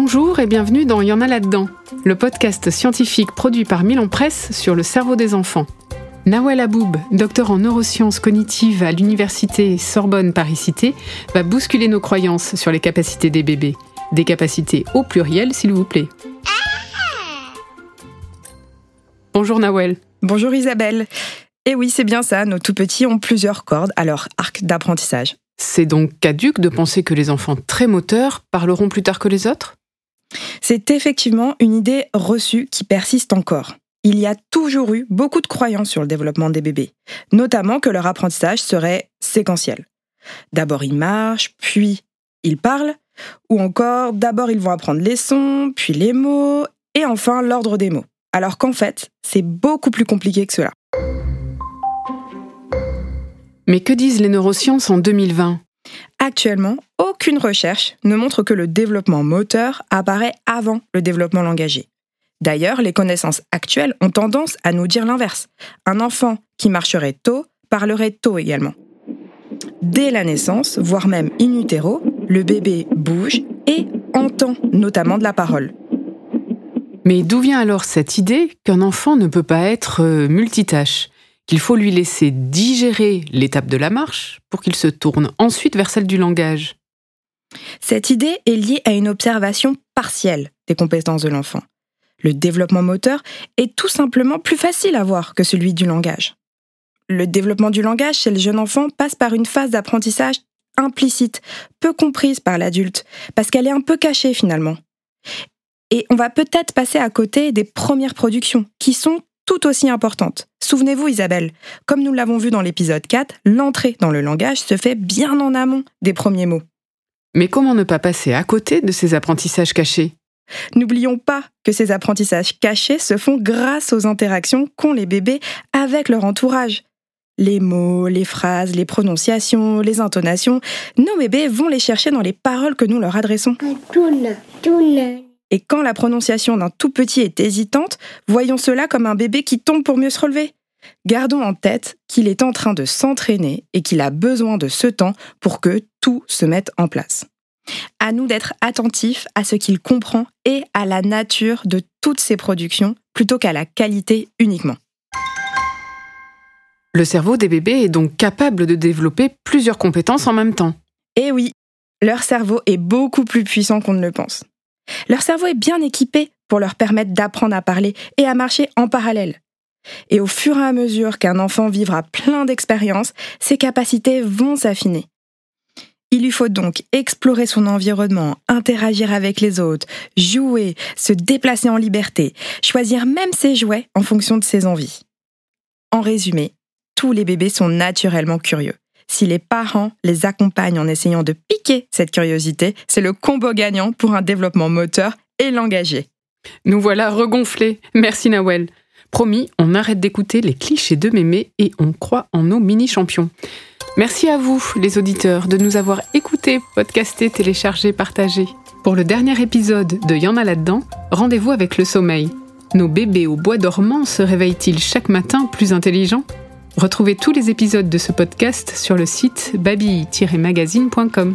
Bonjour et bienvenue dans Y en a là-dedans, le podcast scientifique produit par Milan Presse sur le cerveau des enfants. Nawel Aboub, docteur en neurosciences cognitives à l'université Sorbonne Paris-Cité, va bousculer nos croyances sur les capacités des bébés. Des capacités au pluriel, s'il vous plaît. Bonjour Nawel. Bonjour Isabelle. Et oui, c'est bien ça, nos tout petits ont plusieurs cordes à leur arc d'apprentissage. C'est donc caduque de penser que les enfants très moteurs parleront plus tard que les autres? C'est effectivement une idée reçue qui persiste encore. Il y a toujours eu beaucoup de croyances sur le développement des bébés, notamment que leur apprentissage serait séquentiel. D'abord ils marchent, puis ils parlent, ou encore d'abord ils vont apprendre les sons, puis les mots, et enfin l'ordre des mots. Alors qu'en fait, c'est beaucoup plus compliqué que cela. Mais que disent les neurosciences en 2020 Actuellement, aucune recherche ne montre que le développement moteur apparaît avant le développement langagier. D'ailleurs, les connaissances actuelles ont tendance à nous dire l'inverse. Un enfant qui marcherait tôt parlerait tôt également. Dès la naissance, voire même in utero, le bébé bouge et entend notamment de la parole. Mais d'où vient alors cette idée qu'un enfant ne peut pas être euh, multitâche? Qu'il faut lui laisser digérer l'étape de la marche pour qu'il se tourne ensuite vers celle du langage? Cette idée est liée à une observation partielle des compétences de l'enfant. Le développement moteur est tout simplement plus facile à voir que celui du langage. Le développement du langage chez le jeune enfant passe par une phase d'apprentissage implicite, peu comprise par l'adulte, parce qu'elle est un peu cachée finalement. Et on va peut-être passer à côté des premières productions, qui sont tout aussi importante. Souvenez-vous Isabelle, comme nous l'avons vu dans l'épisode 4, l'entrée dans le langage se fait bien en amont des premiers mots. Mais comment ne pas passer à côté de ces apprentissages cachés? N'oublions pas que ces apprentissages cachés se font grâce aux interactions qu'ont les bébés avec leur entourage. Les mots, les phrases, les prononciations, les intonations, nos bébés vont les chercher dans les paroles que nous leur adressons. Et quand la prononciation d'un tout petit est hésitante, voyons cela comme un bébé qui tombe pour mieux se relever. Gardons en tête qu'il est en train de s'entraîner et qu'il a besoin de ce temps pour que tout se mette en place. À nous d'être attentifs à ce qu'il comprend et à la nature de toutes ses productions plutôt qu'à la qualité uniquement. Le cerveau des bébés est donc capable de développer plusieurs compétences en même temps. Eh oui, leur cerveau est beaucoup plus puissant qu'on ne le pense. Leur cerveau est bien équipé pour leur permettre d'apprendre à parler et à marcher en parallèle. Et au fur et à mesure qu'un enfant vivra plein d'expériences, ses capacités vont s'affiner. Il lui faut donc explorer son environnement, interagir avec les autres, jouer, se déplacer en liberté, choisir même ses jouets en fonction de ses envies. En résumé, tous les bébés sont naturellement curieux si les parents les accompagnent en essayant de piquer cette curiosité, c'est le combo gagnant pour un développement moteur et langagier. Nous voilà regonflés. Merci Nawel. Promis, on arrête d'écouter les clichés de mémé et on croit en nos mini-champions. Merci à vous, les auditeurs, de nous avoir écoutés, podcastés, téléchargés, partagés. Pour le dernier épisode de Y en a là-dedans, rendez-vous avec le sommeil. Nos bébés au bois dormant se réveillent-ils chaque matin plus intelligents? Retrouvez tous les épisodes de ce podcast sur le site baby-magazine.com.